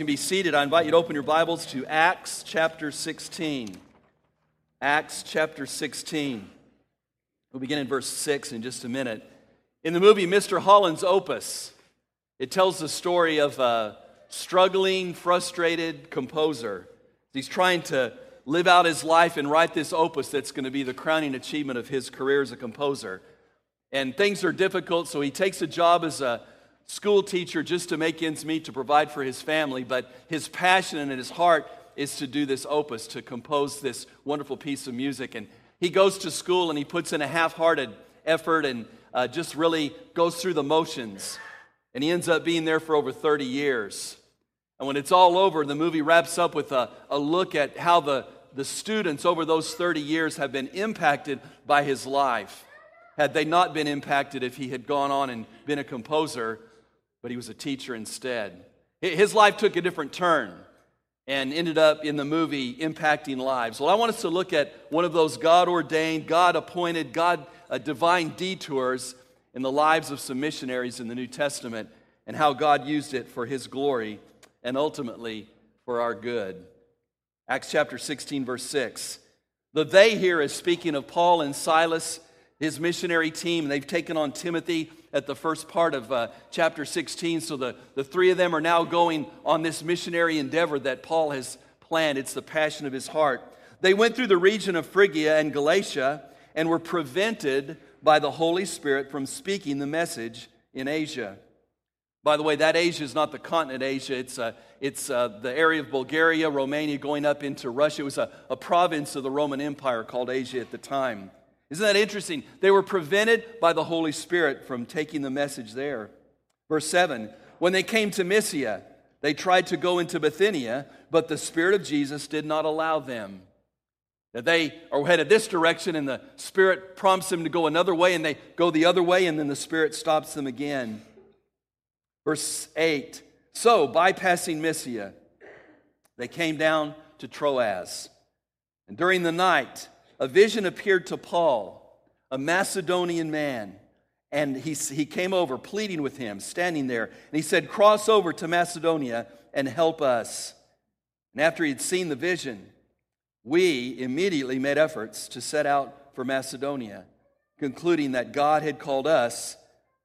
Can be seated. I invite you to open your Bibles to Acts chapter 16. Acts chapter 16. We'll begin in verse 6 in just a minute. In the movie Mr. Holland's Opus, it tells the story of a struggling, frustrated composer. He's trying to live out his life and write this opus that's going to be the crowning achievement of his career as a composer. And things are difficult, so he takes a job as a school teacher just to make ends meet to provide for his family, but his passion and his heart is to do this opus, to compose this wonderful piece of music. And he goes to school and he puts in a half hearted effort and uh, just really goes through the motions. And he ends up being there for over 30 years. And when it's all over, the movie wraps up with a, a look at how the, the students over those 30 years have been impacted by his life. Had they not been impacted if he had gone on and been a composer, but he was a teacher instead. His life took a different turn and ended up in the movie impacting lives. Well, I want us to look at one of those God ordained, God appointed, God divine detours in the lives of some missionaries in the New Testament and how God used it for his glory and ultimately for our good. Acts chapter 16, verse 6. The they here is speaking of Paul and Silas, his missionary team. They've taken on Timothy at the first part of uh, chapter 16. So the, the three of them are now going on this missionary endeavor that Paul has planned. It's the passion of his heart. They went through the region of Phrygia and Galatia and were prevented by the Holy Spirit from speaking the message in Asia. By the way, that Asia is not the continent Asia. It's, uh, it's uh, the area of Bulgaria, Romania, going up into Russia. It was a, a province of the Roman Empire called Asia at the time. Isn't that interesting? They were prevented by the Holy Spirit from taking the message there. Verse 7 When they came to Mysia, they tried to go into Bithynia, but the Spirit of Jesus did not allow them. That they are headed this direction, and the Spirit prompts them to go another way, and they go the other way, and then the Spirit stops them again. Verse 8 So, bypassing Mysia, they came down to Troas. And during the night, a vision appeared to Paul, a Macedonian man. And he, he came over, pleading with him, standing there. And he said, Cross over to Macedonia and help us. And after he had seen the vision, we immediately made efforts to set out for Macedonia, concluding that God had called us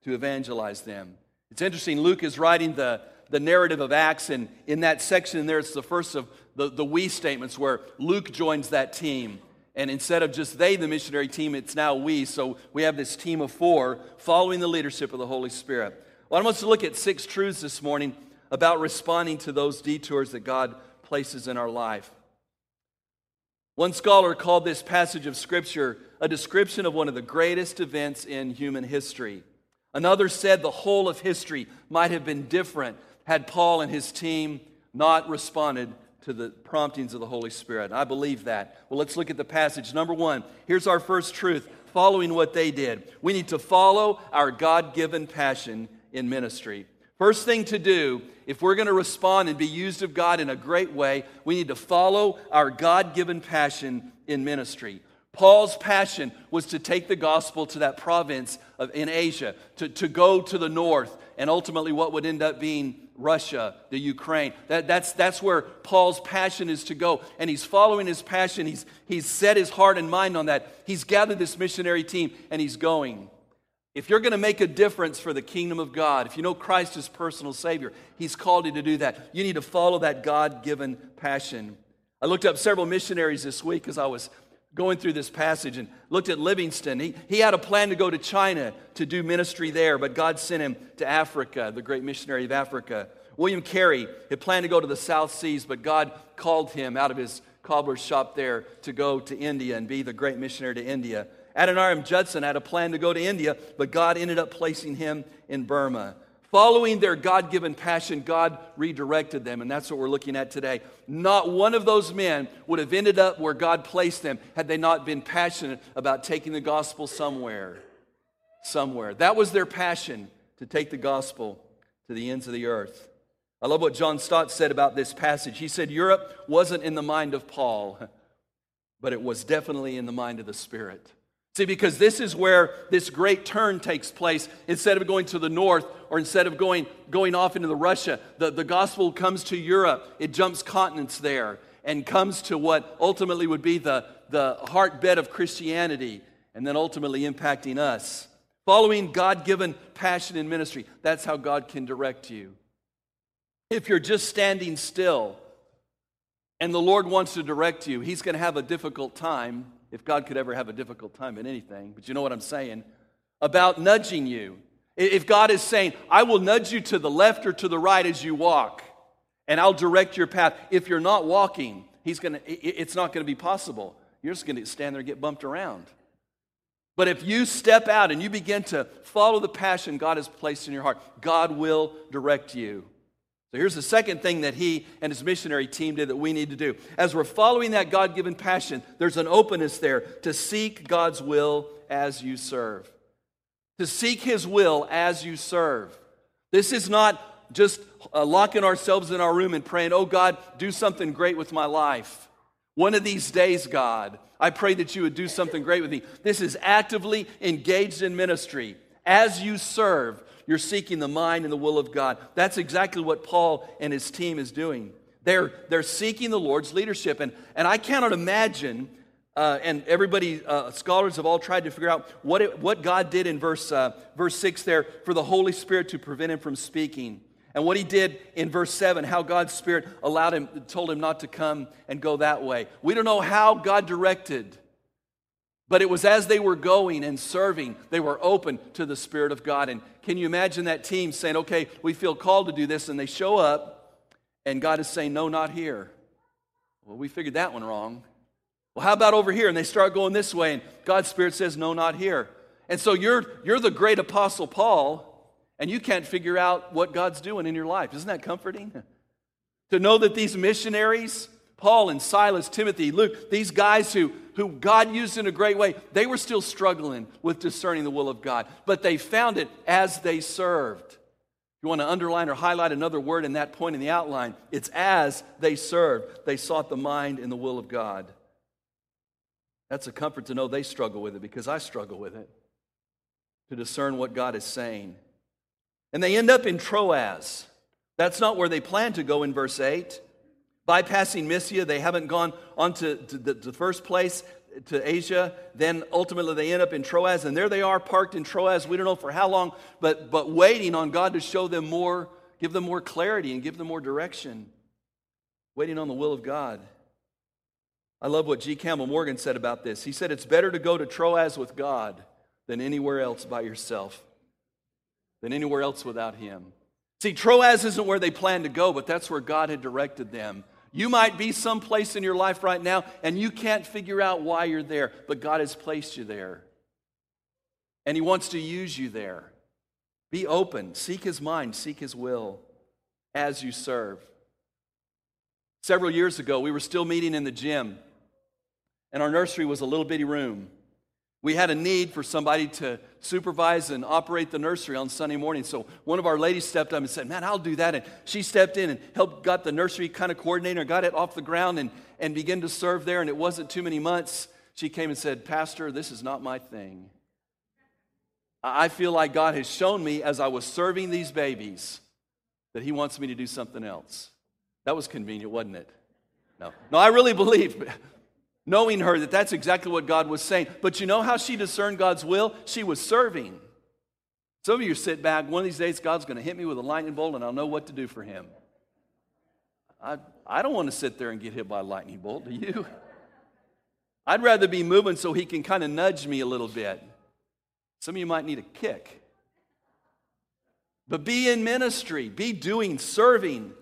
to evangelize them. It's interesting, Luke is writing the, the narrative of Acts, and in that section there, it's the first of the, the we statements where Luke joins that team. And instead of just they, the missionary team, it's now we. So we have this team of four following the leadership of the Holy Spirit. Well, I want us to look at six truths this morning about responding to those detours that God places in our life. One scholar called this passage of Scripture a description of one of the greatest events in human history. Another said the whole of history might have been different had Paul and his team not responded to the promptings of the Holy Spirit. I believe that. Well, let's look at the passage. Number one, here's our first truth following what they did. We need to follow our God given passion in ministry. First thing to do, if we're going to respond and be used of God in a great way, we need to follow our God given passion in ministry. Paul's passion was to take the gospel to that province of, in Asia, to, to go to the north, and ultimately what would end up being Russia, the Ukraine. That, that's, that's where Paul's passion is to go. And he's following his passion. He's, he's set his heart and mind on that. He's gathered this missionary team and he's going. If you're going to make a difference for the kingdom of God, if you know Christ as personal Savior, He's called you to do that. You need to follow that God given passion. I looked up several missionaries this week as I was going through this passage and looked at Livingstone. He, he had a plan to go to China to do ministry there, but God sent him to Africa, the great missionary of Africa. William Carey had planned to go to the South Seas, but God called him out of his cobbler's shop there to go to India and be the great missionary to India. Adoniram Judson had a plan to go to India, but God ended up placing him in Burma. Following their God given passion, God redirected them, and that's what we're looking at today. Not one of those men would have ended up where God placed them had they not been passionate about taking the gospel somewhere. Somewhere. That was their passion to take the gospel to the ends of the earth. I love what John Stott said about this passage. He said, Europe wasn't in the mind of Paul, but it was definitely in the mind of the Spirit. See, because this is where this great turn takes place. Instead of going to the north or instead of going, going off into the Russia, the, the gospel comes to Europe. It jumps continents there and comes to what ultimately would be the, the heartbed of Christianity and then ultimately impacting us. Following God given passion in ministry, that's how God can direct you. If you're just standing still and the Lord wants to direct you, He's going to have a difficult time if God could ever have a difficult time in anything, but you know what I'm saying, about nudging you. If God is saying, I will nudge you to the left or to the right as you walk, and I'll direct your path. If you're not walking, he's gonna, it's not going to be possible. You're just going to stand there and get bumped around. But if you step out and you begin to follow the passion God has placed in your heart, God will direct you. So here's the second thing that he and his missionary team did that we need to do. As we're following that God given passion, there's an openness there to seek God's will as you serve. To seek his will as you serve. This is not just uh, locking ourselves in our room and praying, oh God, do something great with my life. One of these days, God, I pray that you would do something great with me. This is actively engaged in ministry as you serve you're seeking the mind and the will of God. That's exactly what Paul and his team is doing. They're, they're seeking the Lord's leadership. And, and I cannot imagine, uh, and everybody, uh, scholars have all tried to figure out what, it, what God did in verse, uh, verse 6 there for the Holy Spirit to prevent him from speaking. And what he did in verse 7, how God's Spirit allowed him, told him not to come and go that way. We don't know how God directed but it was as they were going and serving, they were open to the Spirit of God. And can you imagine that team saying, okay, we feel called to do this, and they show up, and God is saying, no, not here. Well, we figured that one wrong. Well, how about over here? And they start going this way, and God's Spirit says, no, not here. And so you're, you're the great apostle Paul, and you can't figure out what God's doing in your life. Isn't that comforting? to know that these missionaries, Paul and Silas, Timothy, Luke, these guys who who God used in a great way, they were still struggling with discerning the will of God, but they found it as they served. You want to underline or highlight another word in that point in the outline, it's as they served. They sought the mind and the will of God. That's a comfort to know they struggle with it because I struggle with it to discern what God is saying. And they end up in Troas. That's not where they plan to go in verse 8. Bypassing Mysia, they haven't gone on to, to the, the first place, to Asia. Then ultimately they end up in Troas, and there they are parked in Troas. We don't know for how long, but, but waiting on God to show them more, give them more clarity and give them more direction. Waiting on the will of God. I love what G. Campbell Morgan said about this. He said, It's better to go to Troas with God than anywhere else by yourself, than anywhere else without Him. See, Troas isn't where they planned to go, but that's where God had directed them. You might be someplace in your life right now and you can't figure out why you're there, but God has placed you there. And He wants to use you there. Be open, seek His mind, seek His will as you serve. Several years ago, we were still meeting in the gym, and our nursery was a little bitty room we had a need for somebody to supervise and operate the nursery on Sunday morning. So one of our ladies stepped up and said, Man, I'll do that. And she stepped in and helped, got the nursery kind of coordinator, got it off the ground and, and began to serve there. And it wasn't too many months. She came and said, Pastor, this is not my thing. I feel like God has shown me as I was serving these babies that He wants me to do something else. That was convenient, wasn't it? No. No, I really believe knowing her that that's exactly what God was saying. But you know how she discerned God's will? She was serving. Some of you sit back, one of these days, God's going to hit me with a lightning bolt and I'll know what to do for him. I, I don't want to sit there and get hit by a lightning bolt, do you? I'd rather be moving so he can kind of nudge me a little bit. Some of you might need a kick. But be in ministry, be doing, serving.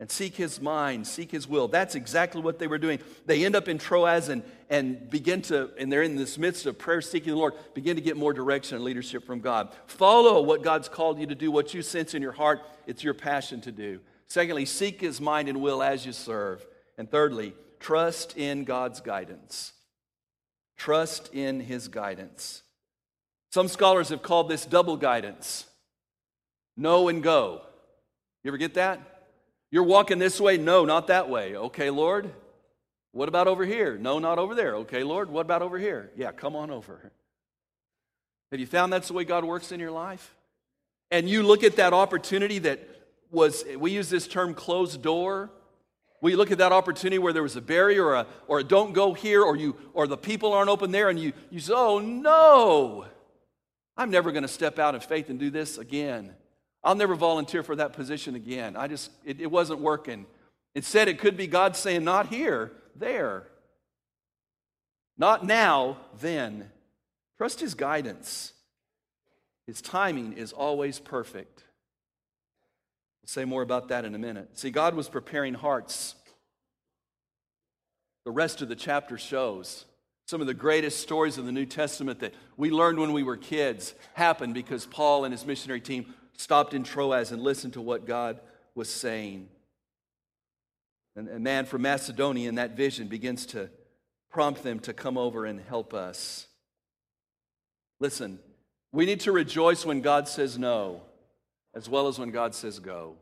And seek his mind, seek his will. That's exactly what they were doing. They end up in Troas and, and begin to, and they're in this midst of prayer seeking the Lord, begin to get more direction and leadership from God. Follow what God's called you to do, what you sense in your heart, it's your passion to do. Secondly, seek his mind and will as you serve. And thirdly, trust in God's guidance. Trust in his guidance. Some scholars have called this double guidance know and go. You ever get that? You're walking this way? No, not that way. Okay, Lord. What about over here? No, not over there. Okay, Lord. What about over here? Yeah, come on over. Have you found that's the way God works in your life? And you look at that opportunity that was, we use this term closed door. We look at that opportunity where there was a barrier or a, or a don't go here or, you, or the people aren't open there and you, you say, oh no, I'm never going to step out in faith and do this again. I'll never volunteer for that position again. I just, it, it wasn't working. Instead, it could be God saying, not here, there. Not now, then. Trust His guidance. His timing is always perfect. We'll say more about that in a minute. See, God was preparing hearts. The rest of the chapter shows some of the greatest stories of the New Testament that we learned when we were kids happened because Paul and his missionary team stopped in Troas and listened to what God was saying. And a man from Macedonia in that vision begins to prompt them to come over and help us. Listen, we need to rejoice when God says no, as well as when God says go.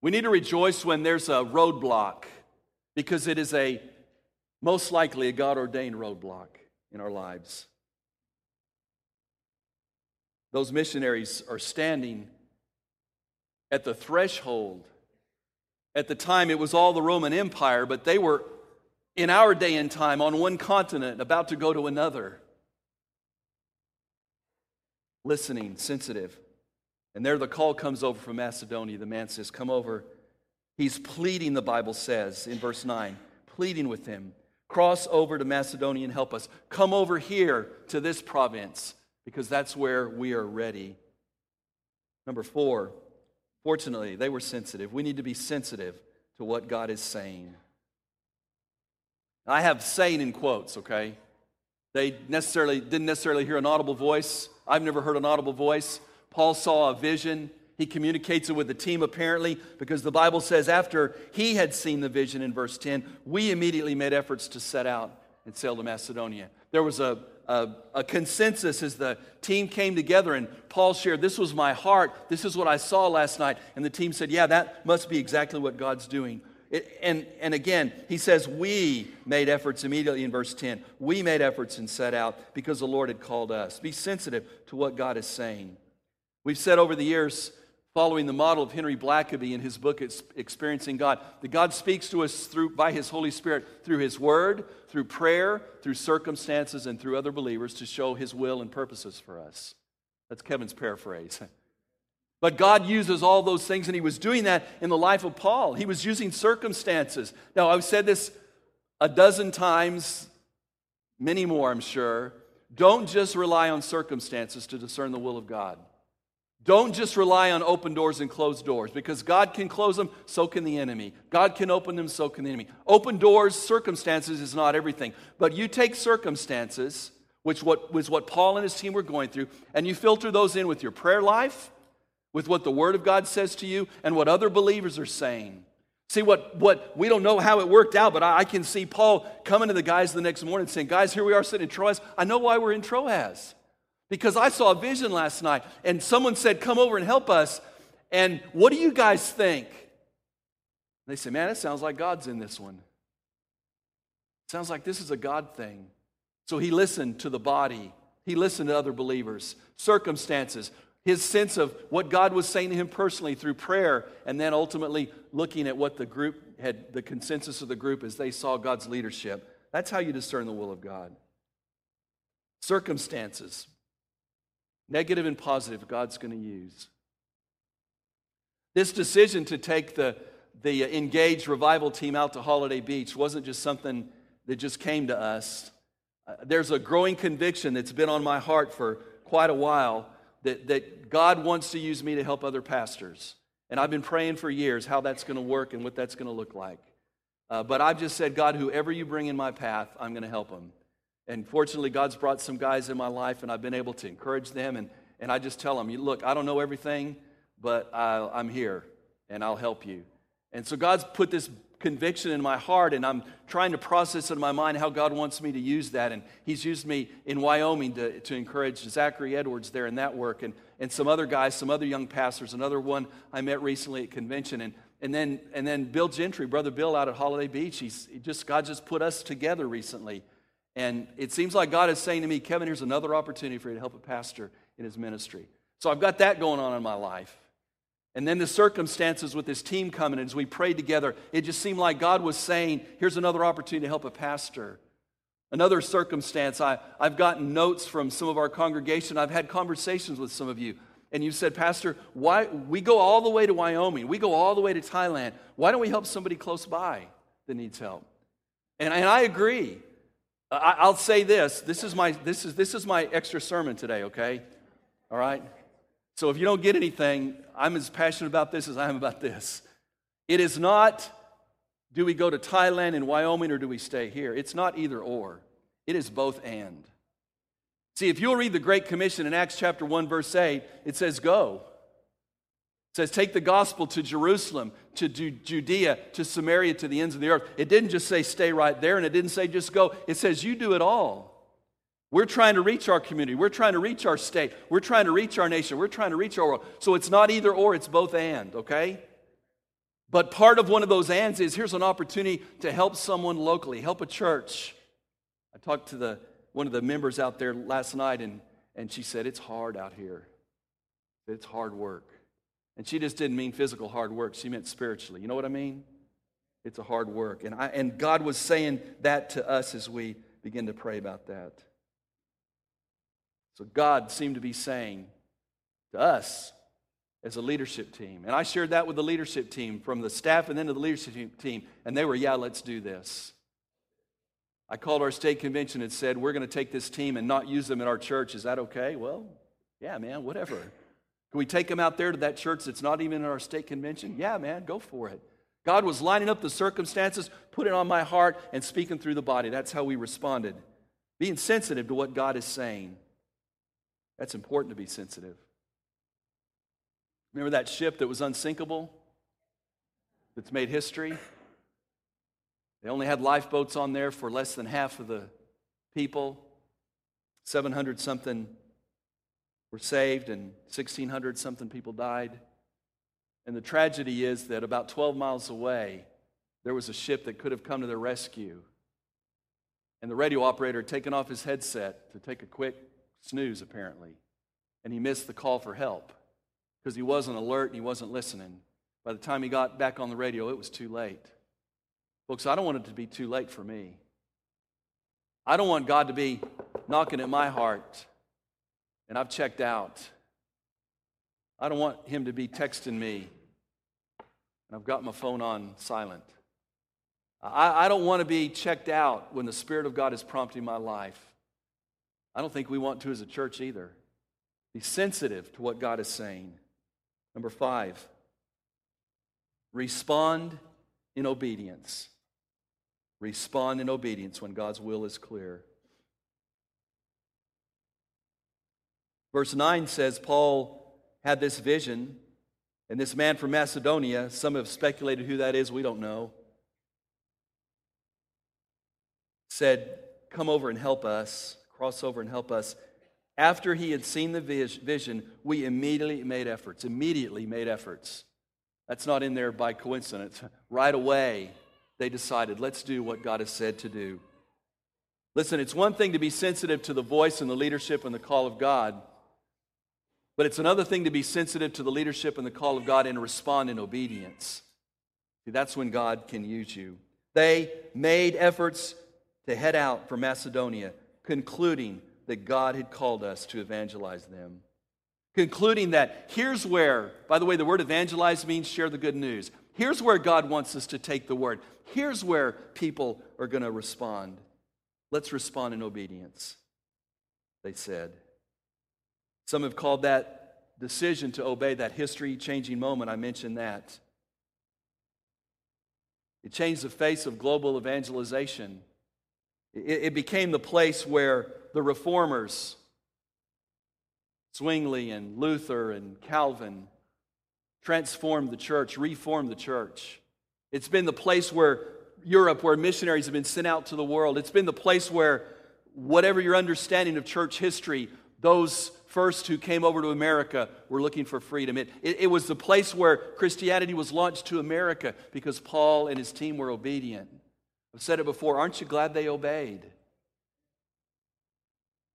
We need to rejoice when there's a roadblock, because it is a most likely a God ordained roadblock in our lives. Those missionaries are standing at the threshold. At the time, it was all the Roman Empire, but they were in our day and time on one continent, about to go to another. Listening, sensitive. And there the call comes over from Macedonia. The man says, Come over. He's pleading, the Bible says in verse 9, pleading with him. Cross over to Macedonia and help us. Come over here to this province because that's where we are ready. Number four, fortunately, they were sensitive. We need to be sensitive to what God is saying. I have saying in quotes, okay? They necessarily didn't necessarily hear an audible voice. I've never heard an audible voice. Paul saw a vision. He communicates it with the team apparently because the Bible says after he had seen the vision in verse 10, we immediately made efforts to set out and sail to Macedonia. There was a a, a, consensus as the team came together and Paul shared, This was my heart. This is what I saw last night. And the team said, Yeah, that must be exactly what God's doing. It, and, and again, he says, We made efforts immediately in verse 10. We made efforts and set out because the Lord had called us. Be sensitive to what God is saying. We've said over the years, following the model of Henry Blackaby in his book Experiencing God, that God speaks to us through by his Holy Spirit through his word, through prayer, through circumstances and through other believers to show his will and purposes for us. That's Kevin's paraphrase. But God uses all those things, and He was doing that in the life of Paul. He was using circumstances. Now, I've said this a dozen times, many more, I'm sure. Don't just rely on circumstances to discern the will of God. Don't just rely on open doors and closed doors because God can close them, so can the enemy. God can open them, so can the enemy. Open doors, circumstances is not everything. But you take circumstances, which what, was what Paul and his team were going through, and you filter those in with your prayer life, with what the Word of God says to you, and what other believers are saying. See, what, what we don't know how it worked out, but I, I can see Paul coming to the guys the next morning saying, Guys, here we are sitting in Troas. I know why we're in Troas because I saw a vision last night and someone said, Come over and help us. And what do you guys think? They say, Man, it sounds like God's in this one. It sounds like this is a God thing. So he listened to the body, he listened to other believers, circumstances, his sense of what God was saying to him personally through prayer, and then ultimately looking at what the group had, the consensus of the group as they saw God's leadership. That's how you discern the will of God. Circumstances, negative and positive, God's going to use. This decision to take the, the engaged revival team out to Holiday Beach wasn't just something that just came to us. Uh, there's a growing conviction that's been on my heart for quite a while that, that God wants to use me to help other pastors. And I've been praying for years how that's going to work and what that's going to look like. Uh, but I've just said, God, whoever you bring in my path, I'm going to help them. And fortunately, God's brought some guys in my life, and I've been able to encourage them. And, and I just tell them, look, I don't know everything, but I, I'm here, and I'll help you. And so God's put this conviction in my heart, and I'm trying to process in my mind how God wants me to use that. And He's used me in Wyoming to, to encourage Zachary Edwards there in that work, and, and some other guys, some other young pastors. Another one I met recently at convention. And, and, then, and then Bill Gentry, Brother Bill out at Holiday Beach, he's he just, God just put us together recently. And it seems like God is saying to me, Kevin, here's another opportunity for you to help a pastor in his ministry. So I've got that going on in my life. And then the circumstances with this team coming, as we prayed together, it just seemed like God was saying, here's another opportunity to help a pastor. Another circumstance, I, I've gotten notes from some of our congregation. I've had conversations with some of you. And you said, Pastor, why we go all the way to Wyoming, we go all the way to Thailand. Why don't we help somebody close by that needs help? And, and I agree. I, will say this. This is, my, this, is, this is my extra sermon today, okay? All right? So if you don't get anything, I'm as passionate about this as I am about this. It is not do we go to Thailand and Wyoming or do we stay here? It's not either or, it is both and. See, if you'll read the Great Commission in Acts chapter 1, verse 8, it says, Go. It says, Take the gospel to Jerusalem, to Judea, to Samaria, to the ends of the earth. It didn't just say stay right there, and it didn't say just go. It says, You do it all. We're trying to reach our community. We're trying to reach our state. We're trying to reach our nation. We're trying to reach our world. So it's not either or, it's both and, okay? But part of one of those ands is here's an opportunity to help someone locally, help a church. I talked to the, one of the members out there last night, and, and she said, It's hard out here. It's hard work. And she just didn't mean physical hard work, she meant spiritually. You know what I mean? It's a hard work. And, I, and God was saying that to us as we begin to pray about that. So God seemed to be saying to us as a leadership team, and I shared that with the leadership team from the staff and then to the leadership team, and they were, yeah, let's do this. I called our state convention and said, we're going to take this team and not use them in our church. Is that okay? Well, yeah, man, whatever. Can we take them out there to that church that's not even in our state convention? Yeah, man, go for it. God was lining up the circumstances, putting on my heart, and speaking through the body. That's how we responded. Being sensitive to what God is saying. That's important to be sensitive. Remember that ship that was unsinkable? That's made history? They only had lifeboats on there for less than half of the people. 700 something were saved, and 1,600 something people died. And the tragedy is that about 12 miles away, there was a ship that could have come to their rescue. And the radio operator had taken off his headset to take a quick snooze, apparently. And he missed the call for help because he wasn't alert and he wasn't listening. By the time he got back on the radio, it was too late. Folks, I don't want it to be too late for me. I don't want God to be knocking at my heart and I've checked out. I don't want him to be texting me and I've got my phone on silent. I, I don't want to be checked out when the Spirit of God is prompting my life. I don't think we want to as a church either. Be sensitive to what God is saying. Number five, respond in obedience. Respond in obedience when God's will is clear. Verse 9 says Paul had this vision, and this man from Macedonia, some have speculated who that is, we don't know, said, Come over and help us, cross over and help us. After he had seen the vision, we immediately made efforts, immediately made efforts. That's not in there by coincidence. Right away, they decided, let's do what God has said to do. Listen, it's one thing to be sensitive to the voice and the leadership and the call of God, but it's another thing to be sensitive to the leadership and the call of God and respond in obedience. That's when God can use you. They made efforts to head out for Macedonia, concluding that God had called us to evangelize them. Concluding that here's where, by the way, the word evangelize means share the good news. Here's where God wants us to take the word. Here's where people are going to respond. Let's respond in obedience, they said. Some have called that decision to obey, that history changing moment, I mentioned that. It changed the face of global evangelization. It, became the place where the reformers, Zwingli and Luther and Calvin, transformed the church, reformed the church. It's been the place where Europe, where missionaries have been sent out to the world. It's been the place where, whatever your understanding of church history, those first who came over to America were looking for freedom. It, it, it, was the place where Christianity was launched to America because Paul and his team were obedient. I've said it before. Aren't you glad they obeyed?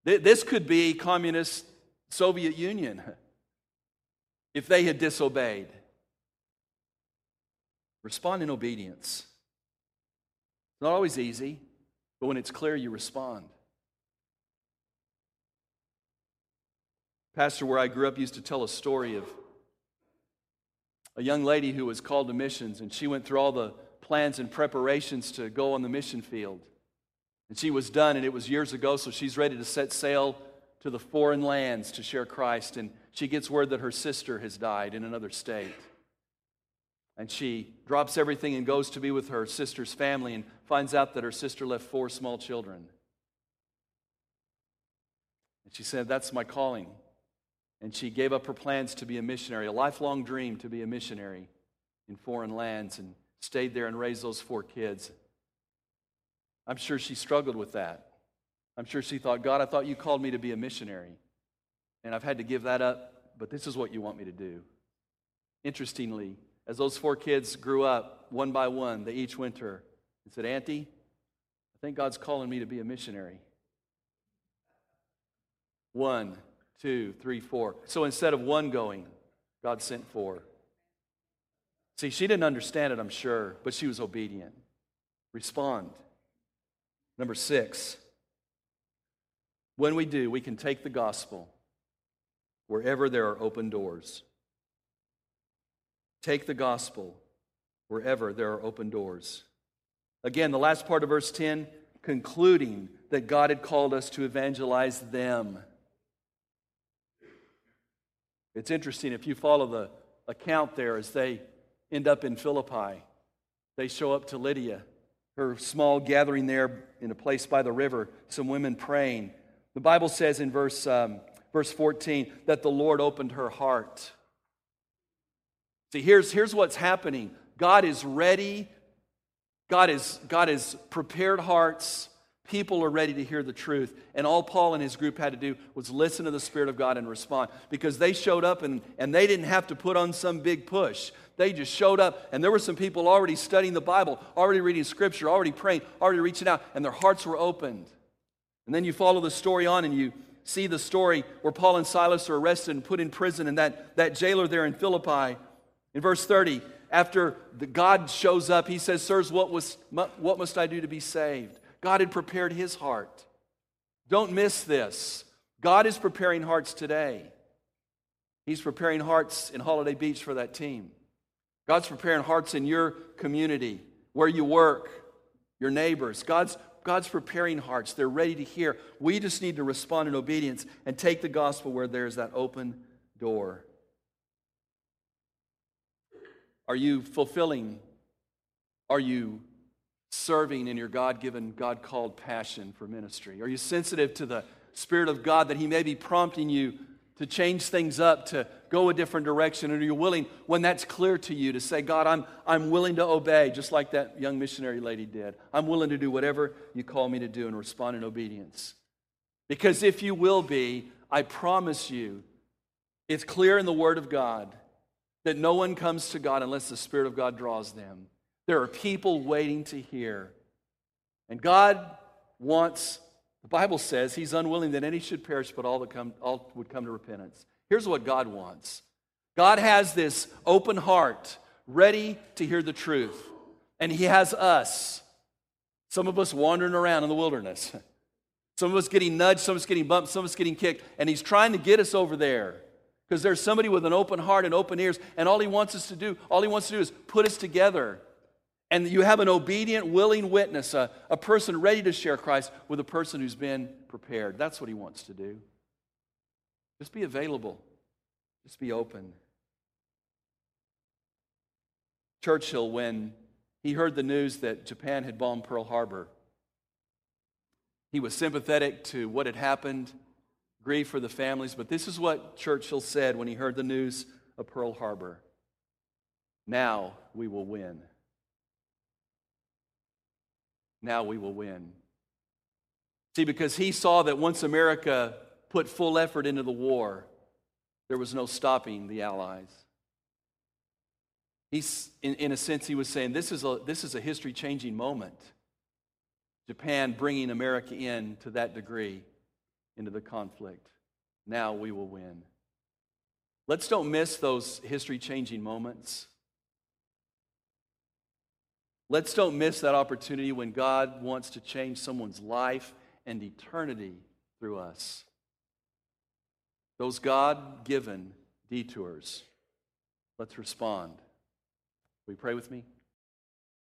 This could be communist Soviet Union if they had disobeyed. Respond in obedience. It's not always easy, but when it's clear, you respond. Pastor, where I grew up, used to tell a story of a young lady who was called to missions, and she went through all the plans and preparations to go on the mission field. And she was done, and it was years ago, so she's ready to set sail to the foreign lands to share Christ. And she gets word that her sister has died in another state. And she drops everything and goes to be with her sister's family and finds out that her sister left four small children. And she said, That's my calling. And she gave up her plans to be a missionary, a lifelong dream to be a missionary in foreign lands, and stayed there and raised those four kids. I'm sure she struggled with that. I'm sure she thought, God, I thought you called me to be a missionary, and I've had to give that up, but this is what you want me to do. Interestingly, as those four kids grew up, one by one, they each went to her and said, Auntie, I think God's calling me to be a missionary. One, two, three, four. So instead of one going, God sent four. See, she didn't understand it, I'm sure, but she was obedient. Respond. Number six, when we do, we can take the gospel wherever there are open doors. Take the gospel wherever there are open doors. Again, the last part of verse 10, concluding that God had called us to evangelize them. It's interesting if you follow the account there as they end up in Philippi, they show up to Lydia, her small gathering there in a place by the river, some women praying. The Bible says in verse, um, verse 14 that the Lord opened her heart. See, here's, here's what's happening God is ready, God is, God is prepared hearts. People are ready to hear the truth. And all Paul and his group had to do was listen to the Spirit of God and respond because they showed up and, and they didn't have to put on some big push. They just showed up, and there were some people already studying the Bible, already reading Scripture, already praying, already reaching out, and their hearts were opened. And then you follow the story on and you see the story where Paul and Silas are arrested and put in prison, and that, that jailer there in Philippi, in verse 30, after the God shows up, he says, Sirs, what, was, what must I do to be saved? God had prepared his heart. Don't miss this. God is preparing hearts today. He's preparing hearts in Holiday Beach for that team. God's preparing hearts in your community, where you work, your neighbors. God's, God's preparing hearts. They're ready to hear. We just need to respond in obedience and take the gospel where there's that open door. Are you fulfilling? Are you serving in your God given, God called passion for ministry? Are you sensitive to the Spirit of God that He may be prompting you to change things up, to go a different direction? And are you willing, when that's clear to you, to say, God, I'm, I'm willing to obey, just like that young missionary lady did? I'm willing to do whatever you call me to do and respond in obedience. Because if you will be, I promise you, it's clear in the Word of God that no one comes to God unless the Spirit of God draws them. There are people waiting to hear. And God wants the Bible says he's unwilling that any should perish, but all, that come, all would come to repentance. Here's what God wants God has this open heart, ready to hear the truth. And he has us, some of us wandering around in the wilderness. Some of us getting nudged, some of us getting bumped, some of us getting kicked. And he's trying to get us over there because there's somebody with an open heart and open ears. And all he wants us to do, all he wants to do is put us together and you have an obedient, willing witness, a, a person ready to share Christ with a person who's been prepared. That's what he wants to do. Just be available. Just be open. Churchill, when he heard the news that Japan had bombed Pearl Harbor, he was sympathetic to what had happened, grief for the families, but this is what Churchill said when he heard the news of Pearl Harbor Now we will win. Now we will win. See, because he saw that once America put full effort into the war, there was no stopping the Allies. He's, in, in a sense, he was saying this is a, this is a history changing moment. Japan bringing America in to that degree into the conflict. Now we will win. Let's don't miss those history changing moments. Let's don't miss that opportunity when God wants to change someone's life and eternity through us. Those God given detours. Let's respond. Will you pray with me?